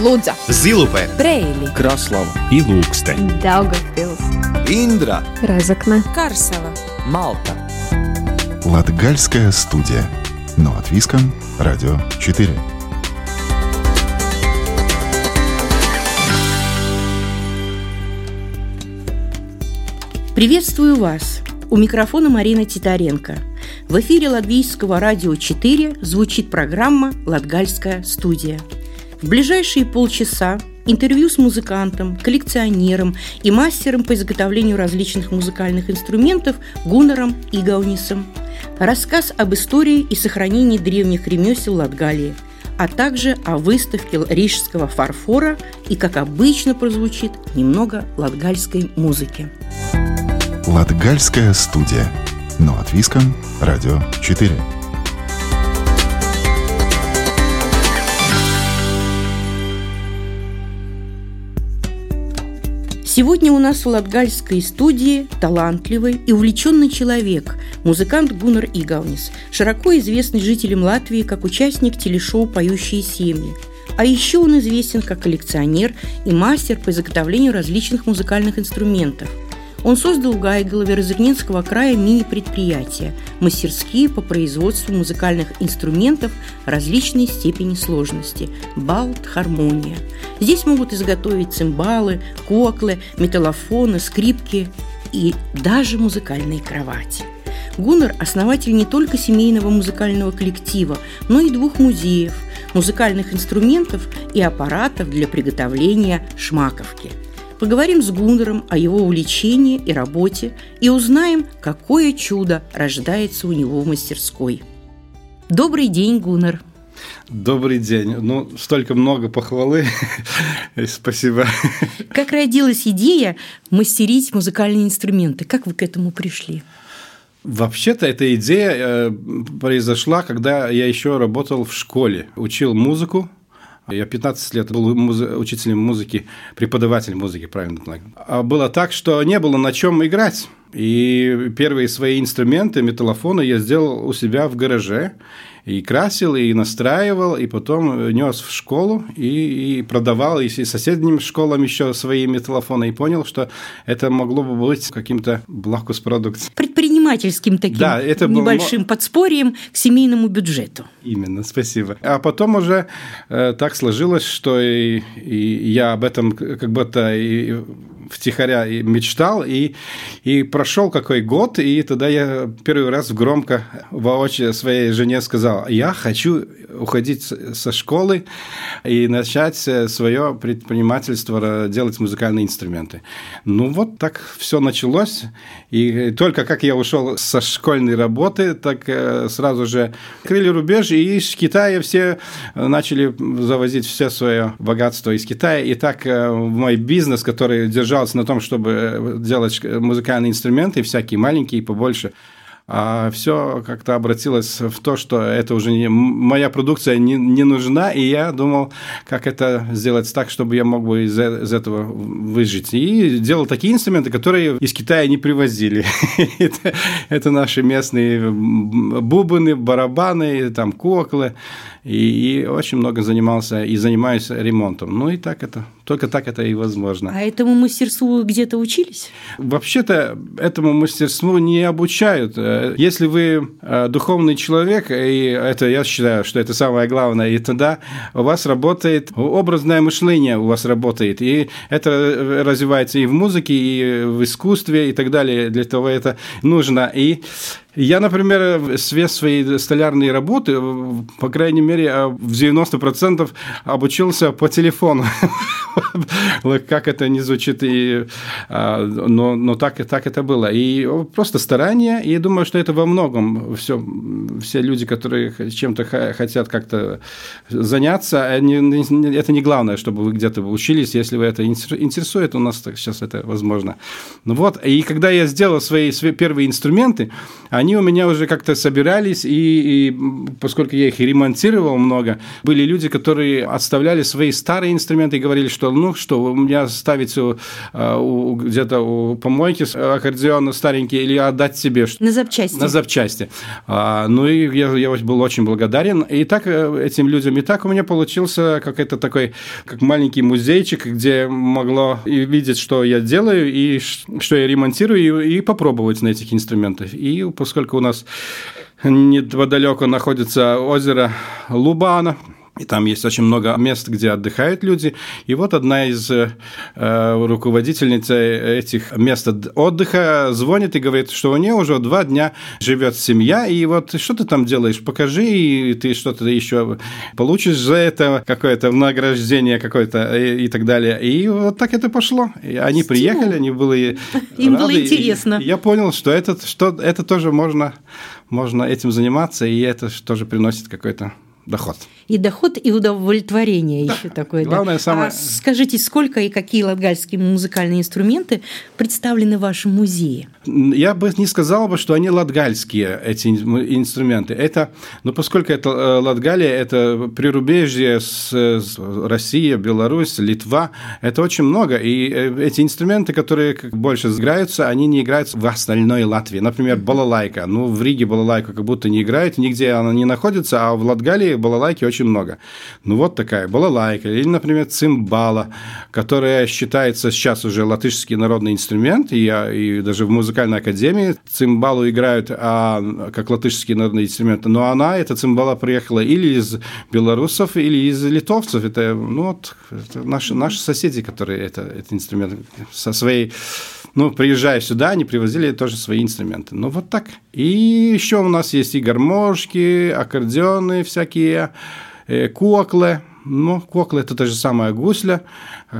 Лудза, Зилупе, Брейли, Краслава и Лукстен. Даугавпилс, Индра, Разокна, Карсела. Малта. Латгальская студия. Но от Виском, Радио 4. Приветствую вас! У микрофона Марина Титаренко. В эфире Латвийского радио 4 звучит программа «Латгальская студия». В ближайшие полчаса интервью с музыкантом, коллекционером и мастером по изготовлению различных музыкальных инструментов Гуннером Игаунисом, рассказ об истории и сохранении древних ремесел Латгалии, а также о выставке рижского фарфора и, как обычно, прозвучит немного латгальской музыки. Латгальская студия. Но от Виском, Радио 4. Сегодня у нас в Латгальской студии талантливый и увлеченный человек, музыкант Гуннар Игаунис, широко известный жителям Латвии как участник телешоу «Поющие семьи». А еще он известен как коллекционер и мастер по изготовлению различных музыкальных инструментов – он создал в Гайголове Разогненского края мини-предприятия, мастерские по производству музыкальных инструментов различной степени сложности – балт, хармония. Здесь могут изготовить цимбалы, коклы, металлофоны, скрипки и даже музыкальные кровати. Гуннер – основатель не только семейного музыкального коллектива, но и двух музеев, музыкальных инструментов и аппаратов для приготовления шмаковки – Поговорим с Гуннером о его увлечении и работе и узнаем, какое чудо рождается у него в мастерской. Добрый день, Гуннер. Добрый день. Ну, столько много похвалы. Спасибо. Как родилась идея мастерить музыкальные инструменты? Как вы к этому пришли? Вообще-то эта идея э, произошла, когда я еще работал в школе, учил музыку я 15 лет был муз- учителем музыки, преподавателем музыки, правильно. А было так, что не было на чем играть. И первые свои инструменты, металлофоны я сделал у себя в гараже и красил, и настраивал, и потом нес в школу и, и продавал и соседним школам еще свои металлофоны, и понял, что это могло бы быть каким-то блокус-продуктом. Предпринимательским таким да, это небольшим было... подспорьем к семейному бюджету. Именно, спасибо. А потом уже э, так сложилось, что и, и я об этом как будто и втихаря мечтал, и, и прошел какой год, и тогда я первый раз громко воочию своей жене сказал, я хочу уходить со школы и начать свое предпринимательство, делать музыкальные инструменты. Ну вот так все началось, и только как я ушел со школьной работы, так э, сразу же открыли рубеж, и из Китая все начали завозить все свое богатство из Китая, и так э, мой бизнес, который держал держался на том, чтобы э, делать музыкальные инструменты, всякие маленькие, побольше, а все как-то обратилось в то, что это уже не, моя продукция не, не нужна, и я думал, как это сделать так, чтобы я мог бы из, из этого выжить. И делал такие инструменты, которые из Китая не привозили. это, это наши местные бубны, барабаны, там куклы, и, и очень много занимался и занимаюсь ремонтом. Ну и так это только так это и возможно. А этому мастерству где-то учились? Вообще-то этому мастерству не обучают. Э, если вы э, духовный человек, и это я считаю, что это самое главное, и тогда у вас работает образное мышление, у вас работает, и это развивается и в музыке, и в искусстве, и так далее. Для того это нужно. И я, например, все свои столярные работы, по крайней мере, в 90% обучился по телефону. как это не звучит, и, а, но, но так, так это было. И просто старание, и думаю, что это во многом все, все люди, которые чем-то хотят как-то заняться, они, это не главное, чтобы вы где-то учились, если вы это интересует, у нас сейчас это возможно. Ну вот, и когда я сделал свои, свои первые инструменты, они у меня уже как-то собирались, и, и поскольку я их ремонтировал много, были люди, которые отставляли свои старые инструменты и говорили, что что, ну, что, у меня ставить у, у, где-то у помойки аккордеон старенький или отдать себе? На запчасти. На запчасти. А, ну, и я, я был очень благодарен. И так этим людям, и так у меня получился какой-то такой, как маленький музейчик, где могло и видеть, что я делаю, и что я ремонтирую, и, и попробовать на этих инструментах. И поскольку у нас неподалеку находится озеро Лубана, и там есть очень много мест, где отдыхают люди. И вот одна из э, руководительниц этих мест отдыха звонит и говорит, что у нее уже два дня живет семья, и вот что ты там делаешь, покажи, и ты что-то еще получишь за это, какое-то награждение какое-то и, и так далее. И вот так это пошло. И они Стимул. приехали, они были Им рады, было интересно. И я понял, что это, что это тоже можно, можно этим заниматься, и это тоже приносит какой-то доход. И доход, и удовлетворение да. еще такое. Главное, да. самое... А скажите, сколько и какие латгальские музыкальные инструменты представлены в вашем музее? Я бы не сказал бы, что они латгальские, эти инструменты. Это, ну, поскольку это э, Латгалия, это прирубежье с, с Россия, Беларусь, Литва, это очень много. И э, эти инструменты, которые больше играются, они не играются в остальной Латвии. Например, балалайка. Ну, в Риге балалайка как будто не играет, нигде она не находится, а в Латгалии балалайки очень много. Ну, вот такая балалайка. Или, например, цимбала, которая считается сейчас уже латышский народный инструмент, и, и даже в музыкальной академии цимбалу играют а, как латышский народный инструмент. Но она, эта цимбала, приехала или из белорусов, или из литовцев. Это, ну, вот, это наши, наши соседи, которые это, этот инструмент со своей ну, приезжая сюда, они привозили тоже свои инструменты. Ну, вот так. И еще у нас есть и гармошки, аккордеоны всякие, э, куклы. Ну, кукла – это та же самая гусля,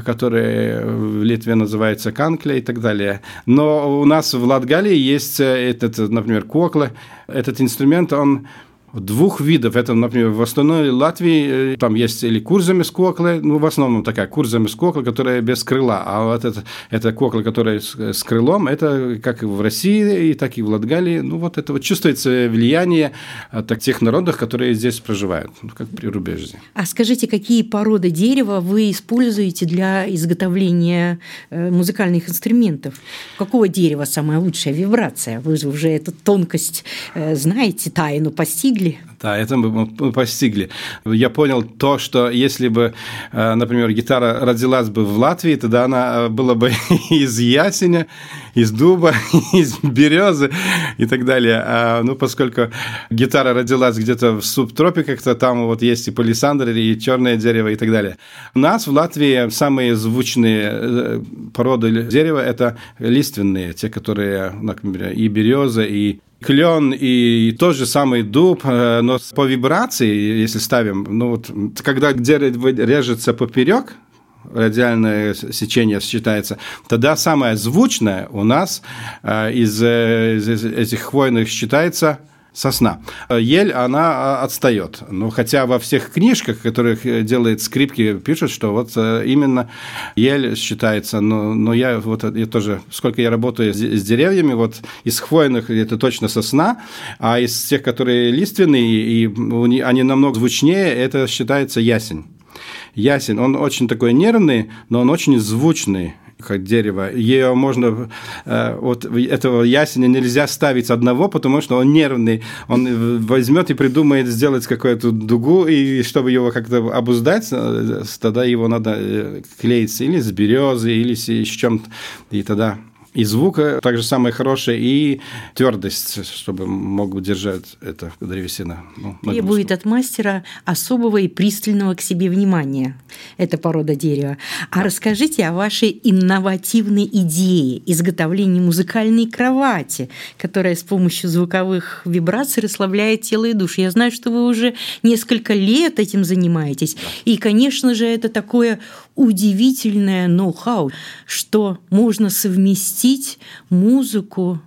которая в Литве называется канкля и так далее. Но у нас в Латгалии есть э, этот, например, кукла. Этот инструмент, он двух видов. Это, например, в основной Латвии э, там есть или курзами с коклы, ну, в основном такая курзами с коклы, которая без крыла. А вот это, это кокла, которая с, с крылом, это как в России, и так и в Латгалии. Ну, вот это вот чувствуется влияние от тех народов, которые здесь проживают, ну, как при рубежье. А скажите, какие породы дерева вы используете для изготовления э, музыкальных инструментов? Какого дерева самая лучшая вибрация? Вы же уже эту тонкость э, знаете, тайну постигли постигли. Да, это мы постигли. Я понял то, что если бы, э, например, гитара родилась бы в Латвии, тогда она э, была бы из ясеня, из дуба, из березы и так далее. А, ну, поскольку гитара родилась где-то в субтропиках, то там вот есть и палисандр, и черное дерево и так далее. У нас в Латвии самые звучные э, породы дерева – это лиственные, те, которые, например, и береза, и клен и тот же самый дуб, э, но по вибрации, если ставим, ну вот, когда дерево режется поперек, радиальное сечение считается, тогда самое звучное у нас э, из, э, из этих хвойных считается сосна. Ель, она а, отстает. Ну, хотя во всех книжках, которых делает скрипки, пишут, что вот э, именно ель считается. Но, но я вот я тоже, сколько я работаю с, с деревьями, вот из хвойных это точно сосна, а из тех, которые лиственные, и они намного звучнее, это считается ясень ясень. Он очень такой нервный, но он очень звучный как дерево. Ее можно, э, вот этого ясеня нельзя ставить одного, потому что он нервный. Он возьмет и придумает сделать какую-то дугу, и чтобы его как-то обуздать, э, тогда его надо э, клеить или с березы, или с чем-то, и тогда и звук также самое хорошее, и твердость, чтобы мог удержать это древесина. Ну, Требует от мастера особого и пристального к себе внимания. Это порода дерева. А расскажите о вашей инновативной идее изготовления музыкальной кровати, которая с помощью звуковых вибраций расслабляет тело и душу. Я знаю, что вы уже несколько лет этим занимаетесь. И, конечно же, это такое удивительное ноу-хау, что можно совместить музыку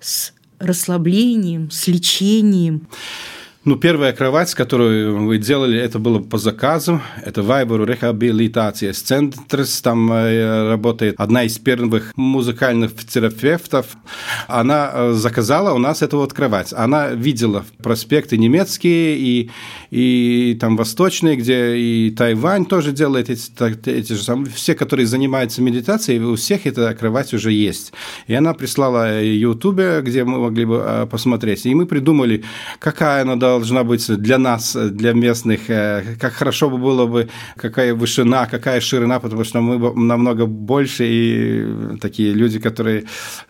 с расслаблением, с лечением. Ну, первая кровать, которую вы делали, это было по заказу. Это Вайберу рехабилитация центр. Там э, работает одна из первых музыкальных терапевтов. Она э, заказала у нас эту вот кровать. Она видела проспекты немецкие и, и там восточные, где и Тайвань тоже делает эти, эти же самые. Все, которые занимаются медитацией, у всех эта кровать уже есть. И она прислала Ютубе, где мы могли бы э, посмотреть. И мы придумали, какая она должна быть для нас, для местных, э, как хорошо бы было бы, какая вышина, какая ширина, потому что мы намного больше и такие люди, которые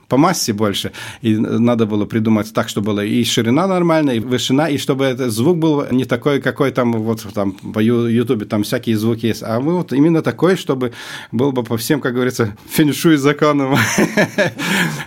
по массе больше. И надо было придумать так, чтобы была и ширина нормальная, и вышина, и чтобы этот звук был не такой, какой там вот там по Ютубе там всякие звуки есть, а мы вот именно такой, чтобы был бы по всем, как говорится, феншуй законам.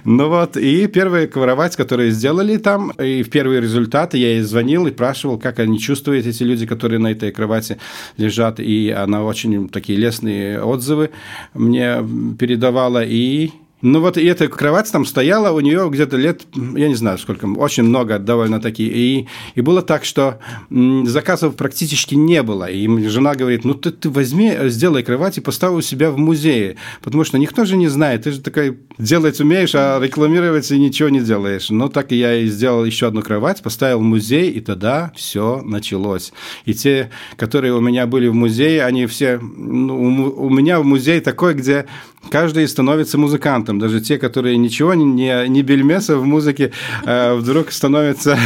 Ну вот, и первая кровать, которую сделали там, и в первые результаты я ей звонил и спрашивал, как они чувствуют, эти люди, которые на этой кровати лежат, и она очень такие лестные отзывы мне передавала, и ну вот и эта кровать там стояла, у нее где-то лет, я не знаю сколько, очень много довольно-таки. И, и было так, что заказов практически не было. И жена говорит, ну ты, ты возьми, сделай кровать и поставь у себя в музее. Потому что никто же не знает, ты же такой делать умеешь, а рекламировать и ничего не делаешь. Ну так я и сделал еще одну кровать, поставил в музей, и тогда все началось. И те, которые у меня были в музее, они все... Ну, у меня в музее такой, где каждый становится музыкантом. Даже те, которые ничего не, не бельмеса в музыке, э, вдруг становятся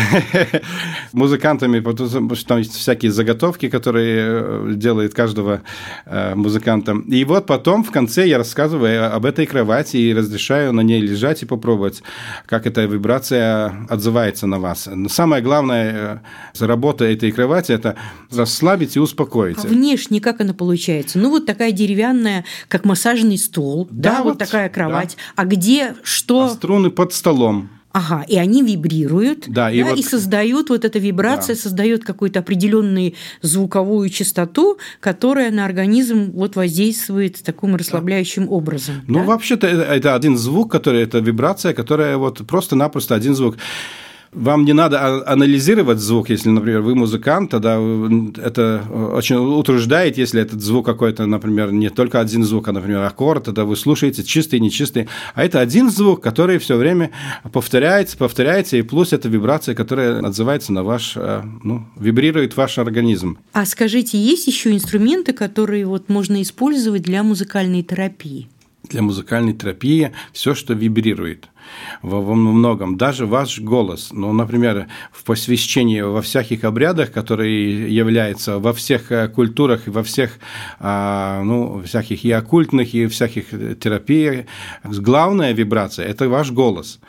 музыкантами, потому что там есть всякие заготовки, которые э, делает каждого э, музыканта. И вот потом в конце я рассказываю об этой кровати и разрешаю на ней лежать и попробовать, как эта вибрация отзывается на вас. Но самое главное работа этой кровати – это расслабить и успокоить. А внешне как она получается? Ну, вот такая деревянная, как массажный стол стол, да, да вот, вот такая кровать. Да. А где что? А струны под столом. Ага, и они вибрируют, да, и, да, вот... и создают вот эта вибрация, да. создает какую-то определенную звуковую частоту, которая на организм вот воздействует таким расслабляющим да. образом. Ну, да? вообще-то э, это один звук, который это вибрация, которая вот просто-напросто один звук. Вам не надо а, анализировать звук, если, например, вы музыкант, тогда это очень утруждает, если этот звук какой-то, например, не только один звук, а, например, аккорд, тогда вы слушаете чистый, нечистый, а это один звук, который все время повторяется, повторяется, и плюс это вибрация, которая отзывается на ваш, э, ну, вибрирует ваш организм. А скажите, есть еще инструменты, которые вот можно использовать для музыкальной терапии? Для музыкальной терапии все, что вибрирует во, во многом. Даже ваш голос, ну, например, в посвящении во всяких обрядах, которые являются во всех э, культурах и во всех, а, ну, всяких и оккультных, и всяких терапиях, главная вибрация – это ваш голос.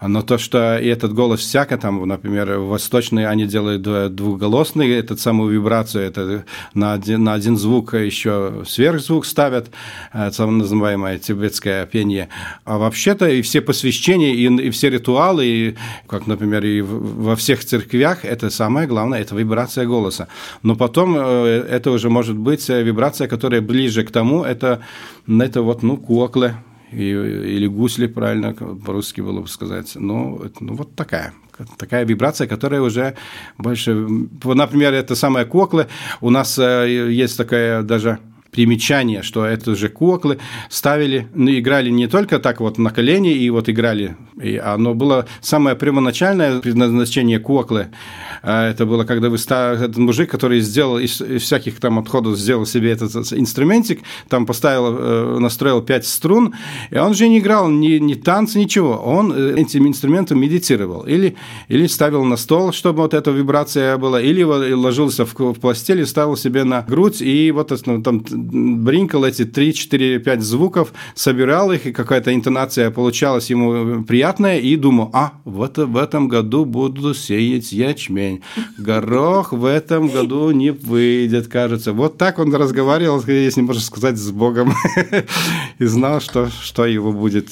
Но то, что и этот голос всяко, там, например, восточные они делают двухголосный, этот самую вибрацию, это на один, на один звук еще сверхзвук ставят, самое называемое тибетское пение. А вообще-то и все посвящения посвящение и, и все ритуалы, и, как, например, и во всех церквях, это самое главное, это вибрация голоса. Но потом э, это уже может быть вибрация, которая ближе к тому, это, это вот, ну, куклы, или гусли, правильно по-русски было бы сказать. Ну, ну, вот такая такая вибрация, которая уже больше... Например, это самая кукла. У нас э, есть такая даже примечание, что это же куклы ставили, ну, играли не только так вот на колени и вот играли, и оно было самое первоначальное предназначение куклы. А это было, когда вы этот мужик, который сделал из, из всяких там отходов сделал себе этот инструментик, там поставил, э, настроил пять струн, и он же не играл ни, ни танцы, ничего, он э, этим инструментом медитировал или или ставил на стол, чтобы вот эта вибрация была, или ложился в, в постель и ставил себе на грудь и вот там бринкал эти 3, 4, 5 звуков, собирал их, и какая-то интонация получалась ему приятная, и думал, а, вот в этом году буду сеять ячмень. Горох в этом году не выйдет, кажется. Вот так он разговаривал, если можно сказать, с Богом, и знал, что, что его будет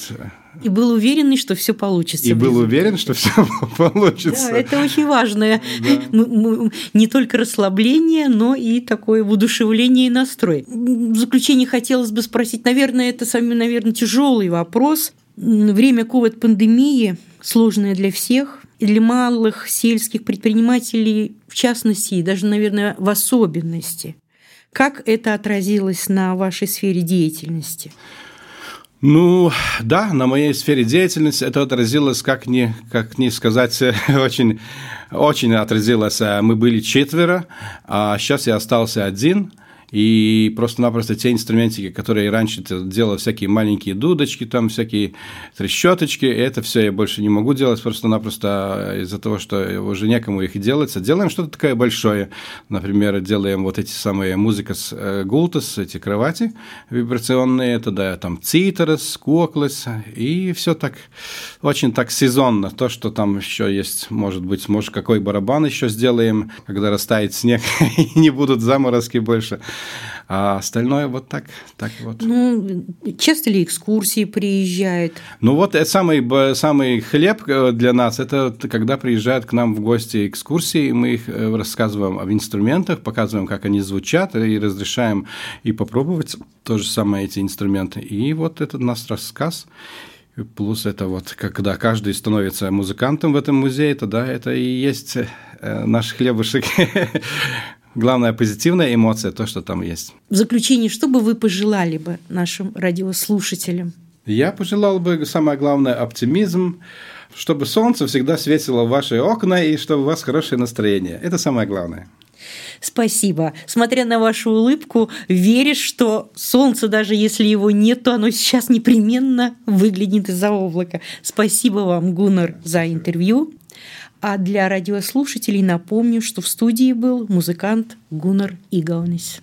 и был уверен, что все получится. И был уверен, что все получится. Да, это очень важное. Да. Не только расслабление, но и такое воодушевление и настрой. В заключение хотелось бы спросить, наверное, это самый, наверное, тяжелый вопрос. Время ковид-пандемии сложное для всех – для малых сельских предпринимателей в частности и даже, наверное, в особенности. Как это отразилось на вашей сфере деятельности? Ну, да, на моей сфере деятельности это отразилось, как не, как не сказать, очень, очень отразилось. Мы были четверо, а сейчас я остался один – и просто-напросто те инструментики, которые раньше делал, всякие маленькие дудочки, там всякие трещоточки, это все я больше не могу делать просто-напросто из-за того, что уже некому их делать. Делаем что-то такое большое. Например, делаем вот эти самые музыка с э, гултас, эти кровати вибрационные, тогда там цитерс, коклес, и все так очень так сезонно. То, что там еще есть, может быть, может, какой барабан еще сделаем, когда растает снег и не будут заморозки больше. А остальное вот так, так вот. Ну, часто ли экскурсии приезжают? Ну, вот это самый, самый хлеб э, для нас, это когда приезжают к нам в гости экскурсии, мы их э, рассказываем об инструментах, показываем, как они звучат, и разрешаем и попробовать то же самое эти инструменты. И вот этот наш рассказ. Плюс это вот, когда каждый становится музыкантом в этом музее, тогда это и есть э, наш хлебушек главная позитивная эмоция, то, что там есть. В заключение, что бы вы пожелали бы нашим радиослушателям? Я пожелал бы, самое главное, оптимизм, чтобы солнце всегда светило в ваши окна и чтобы у вас хорошее настроение. Это самое главное. Спасибо. Смотря на вашу улыбку, веришь, что солнце, даже если его нет, то оно сейчас непременно выглянет из-за облака. Спасибо вам, Гуннар, за интервью. А для радиослушателей напомню, что в студии был музыкант Гуннар Игаунис.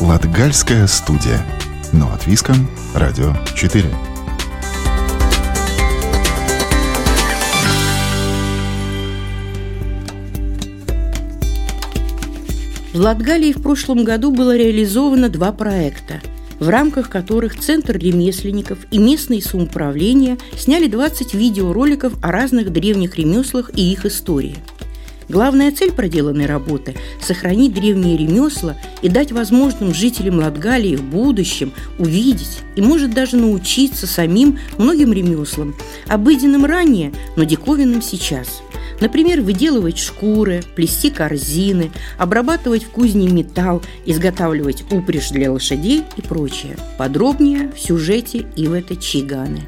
Латгальская студия. Но от Виском. Радио 4. В Латгалии в прошлом году было реализовано два проекта – в рамках которых Центр ремесленников и местные самоуправления сняли 20 видеороликов о разных древних ремеслах и их истории. Главная цель проделанной работы – сохранить древние ремесла и дать возможным жителям Латгалии в будущем увидеть и, может, даже научиться самим многим ремеслам, обыденным ранее, но диковинным сейчас – Например, выделывать шкуры, плести корзины, обрабатывать в кузне металл, изготавливать упряжь для лошадей и прочее. Подробнее в сюжете Ивета Чиганы.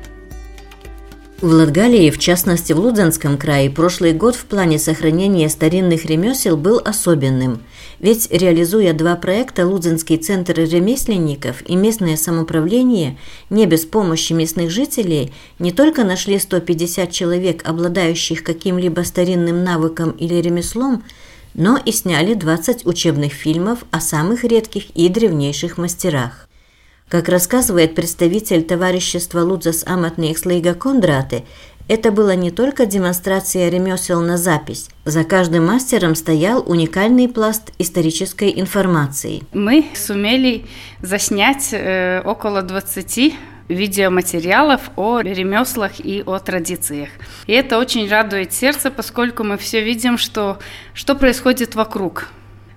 В Латгалии, в частности в Лудзенском крае, прошлый год в плане сохранения старинных ремесел был особенным. Ведь, реализуя два проекта, Лудзенский центр ремесленников и местное самоуправление не без помощи местных жителей не только нашли 150 человек, обладающих каким-либо старинным навыком или ремеслом, но и сняли 20 учебных фильмов о самых редких и древнейших мастерах. Как рассказывает представитель товарищества Лудзас Аматный Слейга Кондраты, это была не только демонстрация ремесел на запись. За каждым мастером стоял уникальный пласт исторической информации. Мы сумели заснять э, около 20 видеоматериалов о ремеслах и о традициях. И это очень радует сердце, поскольку мы все видим, что, что происходит вокруг.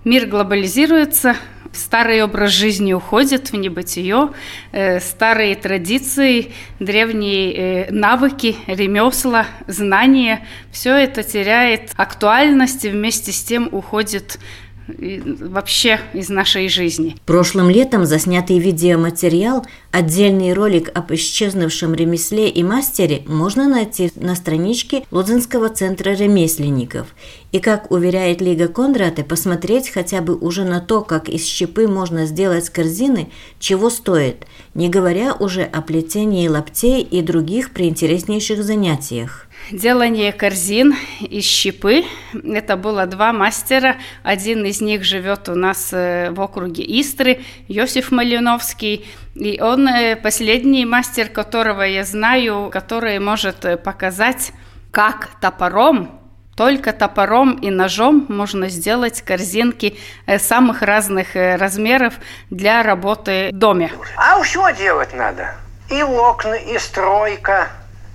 Мир глобализируется, Старый образ жизни уходит в небытие, э, старые традиции, древние э, навыки, ремесла, знания, все это теряет актуальность и вместе с тем уходит вообще из нашей жизни. Прошлым летом заснятый видеоматериал, отдельный ролик об исчезнувшем ремесле и мастере можно найти на страничке Лудзинского центра ремесленников. И, как уверяет Лига Кондраты, посмотреть хотя бы уже на то, как из щепы можно сделать корзины, чего стоит, не говоря уже о плетении лаптей и других приинтереснейших занятиях делание корзин из щепы. Это было два мастера. Один из них живет у нас э, в округе Истры, Йосиф Малиновский. И он э, последний мастер, которого я знаю, который может э, показать, как топором только топором и ножом можно сделать корзинки самых разных размеров для работы в доме. А что делать надо? И окна, и стройка.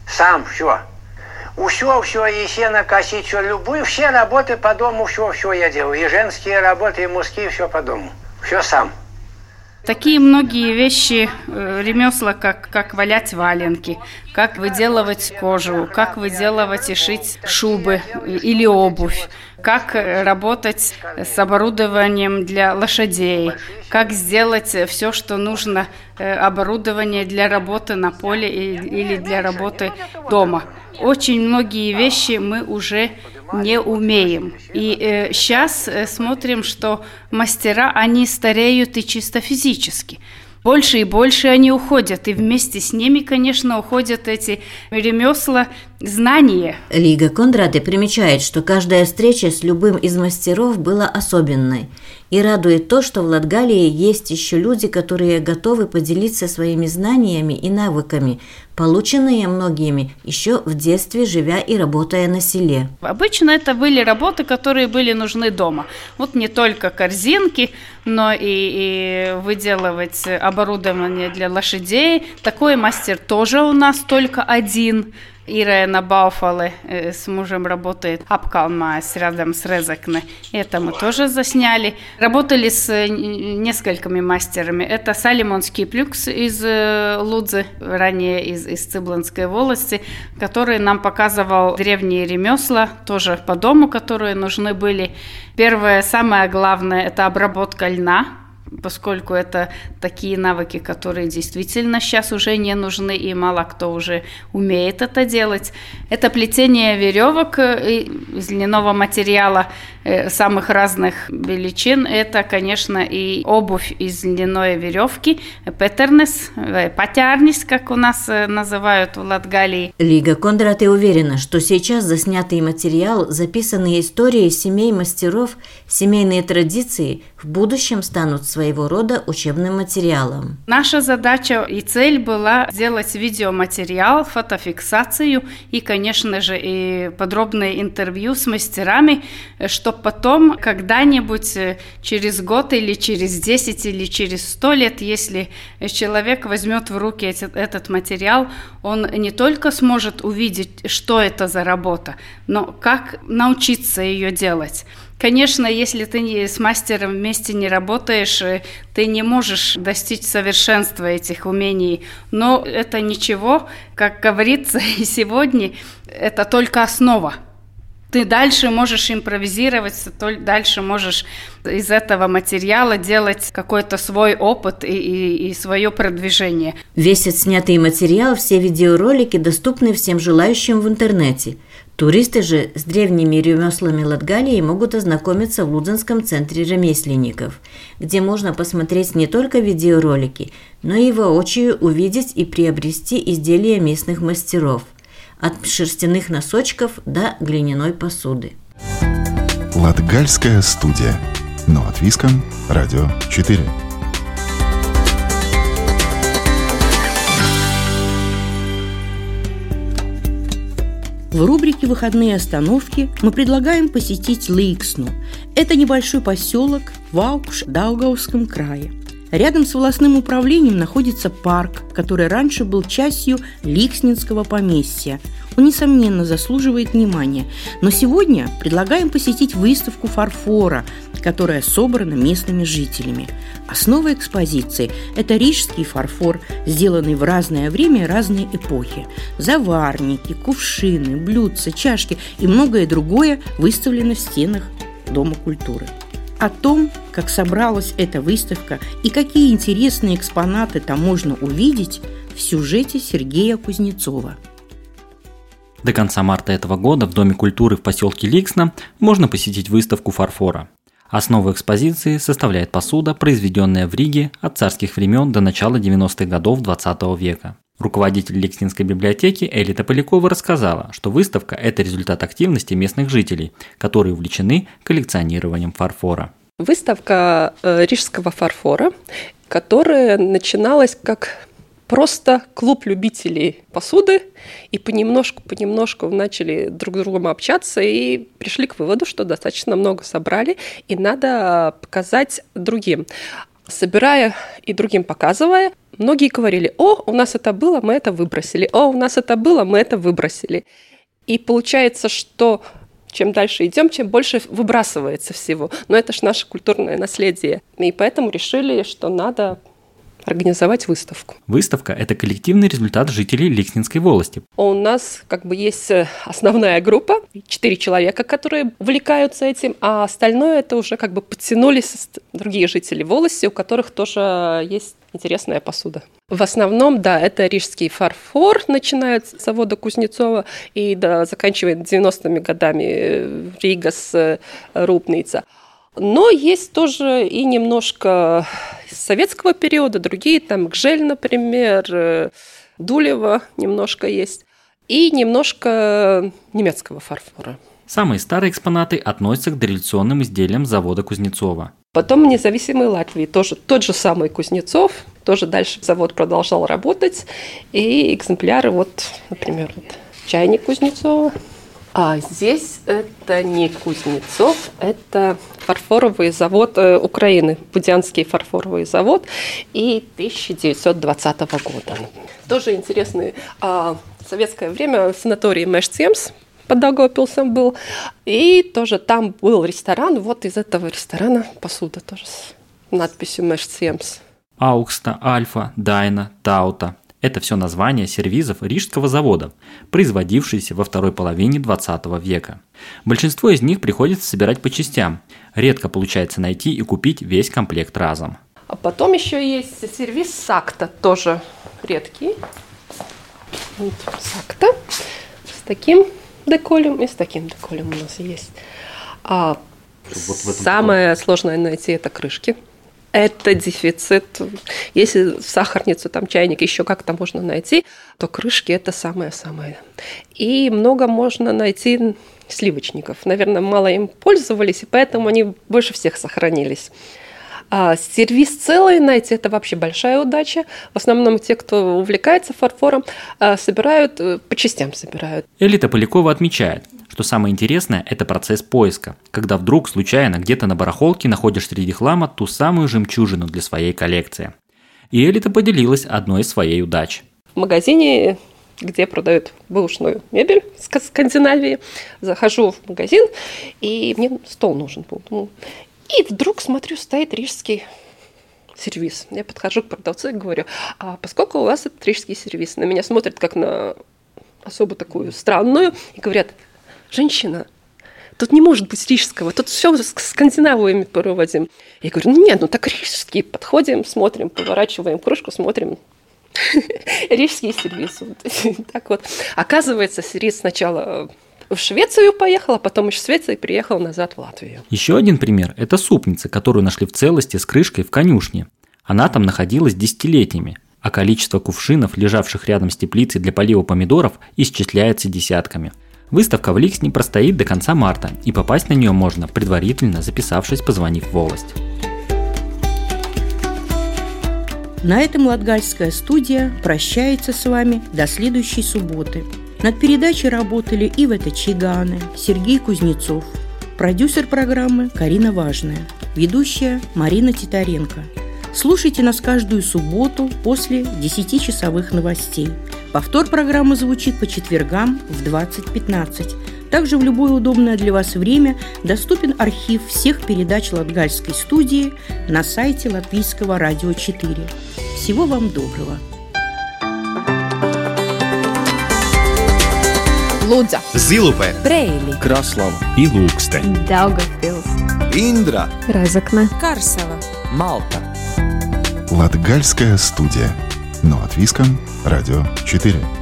Сам все все, все, и сено косить, все, любую, все работы по дому, все, все я делаю. И женские работы, и мужские, все по дому. Все сам. Такие многие вещи, э, ремесла, как, как валять валенки, как выделывать кожу, как выделывать и шить шубы или обувь, как работать с оборудованием для лошадей, как сделать все, что нужно, э, оборудование для работы на поле или для работы дома. Очень многие вещи мы уже не умеем. И э, сейчас э, смотрим, что мастера, они стареют и чисто физически. Больше и больше они уходят, и вместе с ними, конечно, уходят эти ремесла, знания. Лига Кондраты примечает, что каждая встреча с любым из мастеров была особенной. И радует то, что в Латгалии есть еще люди, которые готовы поделиться своими знаниями и навыками, полученные многими еще в детстве, живя и работая на селе. Обычно это были работы, которые были нужны дома. Вот не только корзинки, но и, и выделывать оборудование для лошадей. Такой мастер тоже у нас только один – Ирена Бауфалы э, с мужем работает Апкалмайс рядом с Резакне. Это мы тоже засняли. Работали с э, несколькими мастерами. Это Салимонский плюкс из э, Лудзы, ранее из, из Цыбланской волости, который нам показывал древние ремесла, тоже по дому, которые нужны были. Первое, самое главное, это обработка льна, поскольку это такие навыки, которые действительно сейчас уже не нужны, и мало кто уже умеет это делать. Это плетение веревок э, из льняного материала э, самых разных величин. Это, конечно, и обувь из льняной веревки, петернес, э, патярнис, как у нас называют в Латгалии. Лига Кондраты уверена, что сейчас заснятый материал, записанные истории семей мастеров, семейные традиции в будущем станут своего рода учебным материалом. Наша задача и цель была сделать видеоматериал, фотофиксацию и, конечно же, и подробное интервью с мастерами, чтобы потом когда-нибудь э, через год или через 10 или через 100 лет, если человек возьмет в руки этот материал, он не только сможет увидеть, что это за работа, но как научиться ее делать. Конечно, если ты с мастером вместе не работаешь, э, ты не можешь достичь совершенства этих умений. Но это ничего, как говорится и сегодня, это только основа. Ты дальше можешь импровизировать, дальше можешь из этого материала делать какой-то свой опыт и, и, и свое продвижение. Весь отснятый материал, все видеоролики доступны всем желающим в интернете – Туристы же с древними ремеслами Латгалии могут ознакомиться в Лудзенском центре ремесленников, где можно посмотреть не только видеоролики, но и воочию увидеть и приобрести изделия местных мастеров, от шерстяных носочков до глиняной посуды. Латгальская студия. Но от Виском. Радио 4. В рубрике «Выходные остановки» мы предлагаем посетить Лейксну. Это небольшой поселок в Аукш-Даугавском крае. Рядом с волосным управлением находится парк, который раньше был частью Ликснинского поместья. Он, несомненно, заслуживает внимания. Но сегодня предлагаем посетить выставку фарфора, которая собрана местными жителями. Основа экспозиции – это рижский фарфор, сделанный в разное время и разные эпохи. Заварники, кувшины, блюдца, чашки и многое другое выставлено в стенах Дома культуры. О том, как собралась эта выставка и какие интересные экспонаты там можно увидеть, в сюжете Сергея Кузнецова. До конца марта этого года в Доме культуры в поселке Ликсна можно посетить выставку фарфора. Основу экспозиции составляет посуда, произведенная в Риге от царских времен до начала 90-х годов 20 века. Руководитель Лексинской библиотеки Элита Полякова рассказала, что выставка – это результат активности местных жителей, которые увлечены коллекционированием фарфора. Выставка э, рижского фарфора, которая начиналась как просто клуб любителей посуды, и понемножку-понемножку начали друг с другом общаться и пришли к выводу, что достаточно много собрали, и надо показать другим. Собирая и другим показывая, многие говорили, о, у нас это было, мы это выбросили, о, у нас это было, мы это выбросили. И получается, что чем дальше идем, чем больше выбрасывается всего. Но это же наше культурное наследие. И поэтому решили, что надо организовать выставку. Выставка – это коллективный результат жителей Ликснинской волости. У нас как бы есть э, основная группа, четыре человека, которые увлекаются этим, а остальное это уже как бы подтянулись другие жители волости, у которых тоже есть интересная посуда. В основном, да, это рижский фарфор, начиная с завода Кузнецова и да, заканчивая 90-ми годами э, Рига с э, Рупница. Но есть тоже и немножко советского периода, другие, там Гжель, например, э, Дулева немножко есть, и немножко немецкого фарфора. Самые старые экспонаты относятся к дореволюционным изделиям завода Кузнецова. Потом в независимой Латвии тоже тот же самый Кузнецов, тоже дальше завод продолжал работать, и экземпляры, вот, например, вот, чайник Кузнецова, а здесь это не Кузнецов, это фарфоровый завод э, Украины, Будянский фарфоровый завод, и 1920 года. Тоже интересный. А, советское время санаторий Мэшцемс под Даугавпилсом был, и тоже там был ресторан, вот из этого ресторана посуда тоже с надписью Мэшцемс. Аукста, Альфа, Дайна, Таута, это все названия сервизов Рижского завода, производившиеся во второй половине 20 века. Большинство из них приходится собирать по частям. Редко получается найти и купить весь комплект разом. А потом еще есть сервис Сакта, тоже редкий. Вот, Сакта с таким деколем и с таким деколем у нас есть. А вот самое сложное найти это крышки это дефицит. Если сахарницу, там чайник еще как-то можно найти, то крышки это самое-самое. И много можно найти сливочников. Наверное, мало им пользовались, и поэтому они больше всех сохранились. А сервис целый найти – это вообще большая удача. В основном те, кто увлекается фарфором, а, собирают, э, по частям собирают. Элита Полякова отмечает, что самое интересное – это процесс поиска, когда вдруг случайно где-то на барахолке находишь среди хлама ту самую жемчужину для своей коллекции. И Элита поделилась одной из своей удач. В магазине где продают бэушную мебель с Скандинавии. Захожу в магазин, и мне стол нужен был. И вдруг смотрю, стоит рижский сервис. Я подхожу к продавцу и говорю, а поскольку у вас этот рижский сервис, на меня смотрят как на особо такую странную, и говорят, женщина, тут не может быть рижского, тут все с скандинавами проводим. Я говорю, ну нет, ну так рижский, подходим, смотрим, поворачиваем кружку, смотрим, рижский сервис. Так вот, оказывается, сервис сначала в Швецию поехал, а потом из Швеции приехал назад в Латвию. Еще один пример – это супница, которую нашли в целости с крышкой в конюшне. Она там находилась десятилетиями, а количество кувшинов, лежавших рядом с теплицей для полива помидоров, исчисляется десятками – Выставка в Ликсне простоит до конца марта, и попасть на нее можно, предварительно записавшись, позвонив в волость. На этом Латгальская студия прощается с вами до следующей субботы. Над передачей работали Ивета Чиганы, Сергей Кузнецов, продюсер программы Карина Важная, ведущая Марина Титаренко. Слушайте нас каждую субботу после 10-часовых новостей – Повтор программы звучит по четвергам в 20.15. Также в любое удобное для вас время доступен архив всех передач Латгальской студии на сайте Латвийского радио 4. Всего вам доброго! Лудза, Зилупе, Брейли, Краслава и Ilūkste, Daugavpils, Индра, Разокна, Карсела, Малта. Латгальская студия. Но от Виском, Радио 4.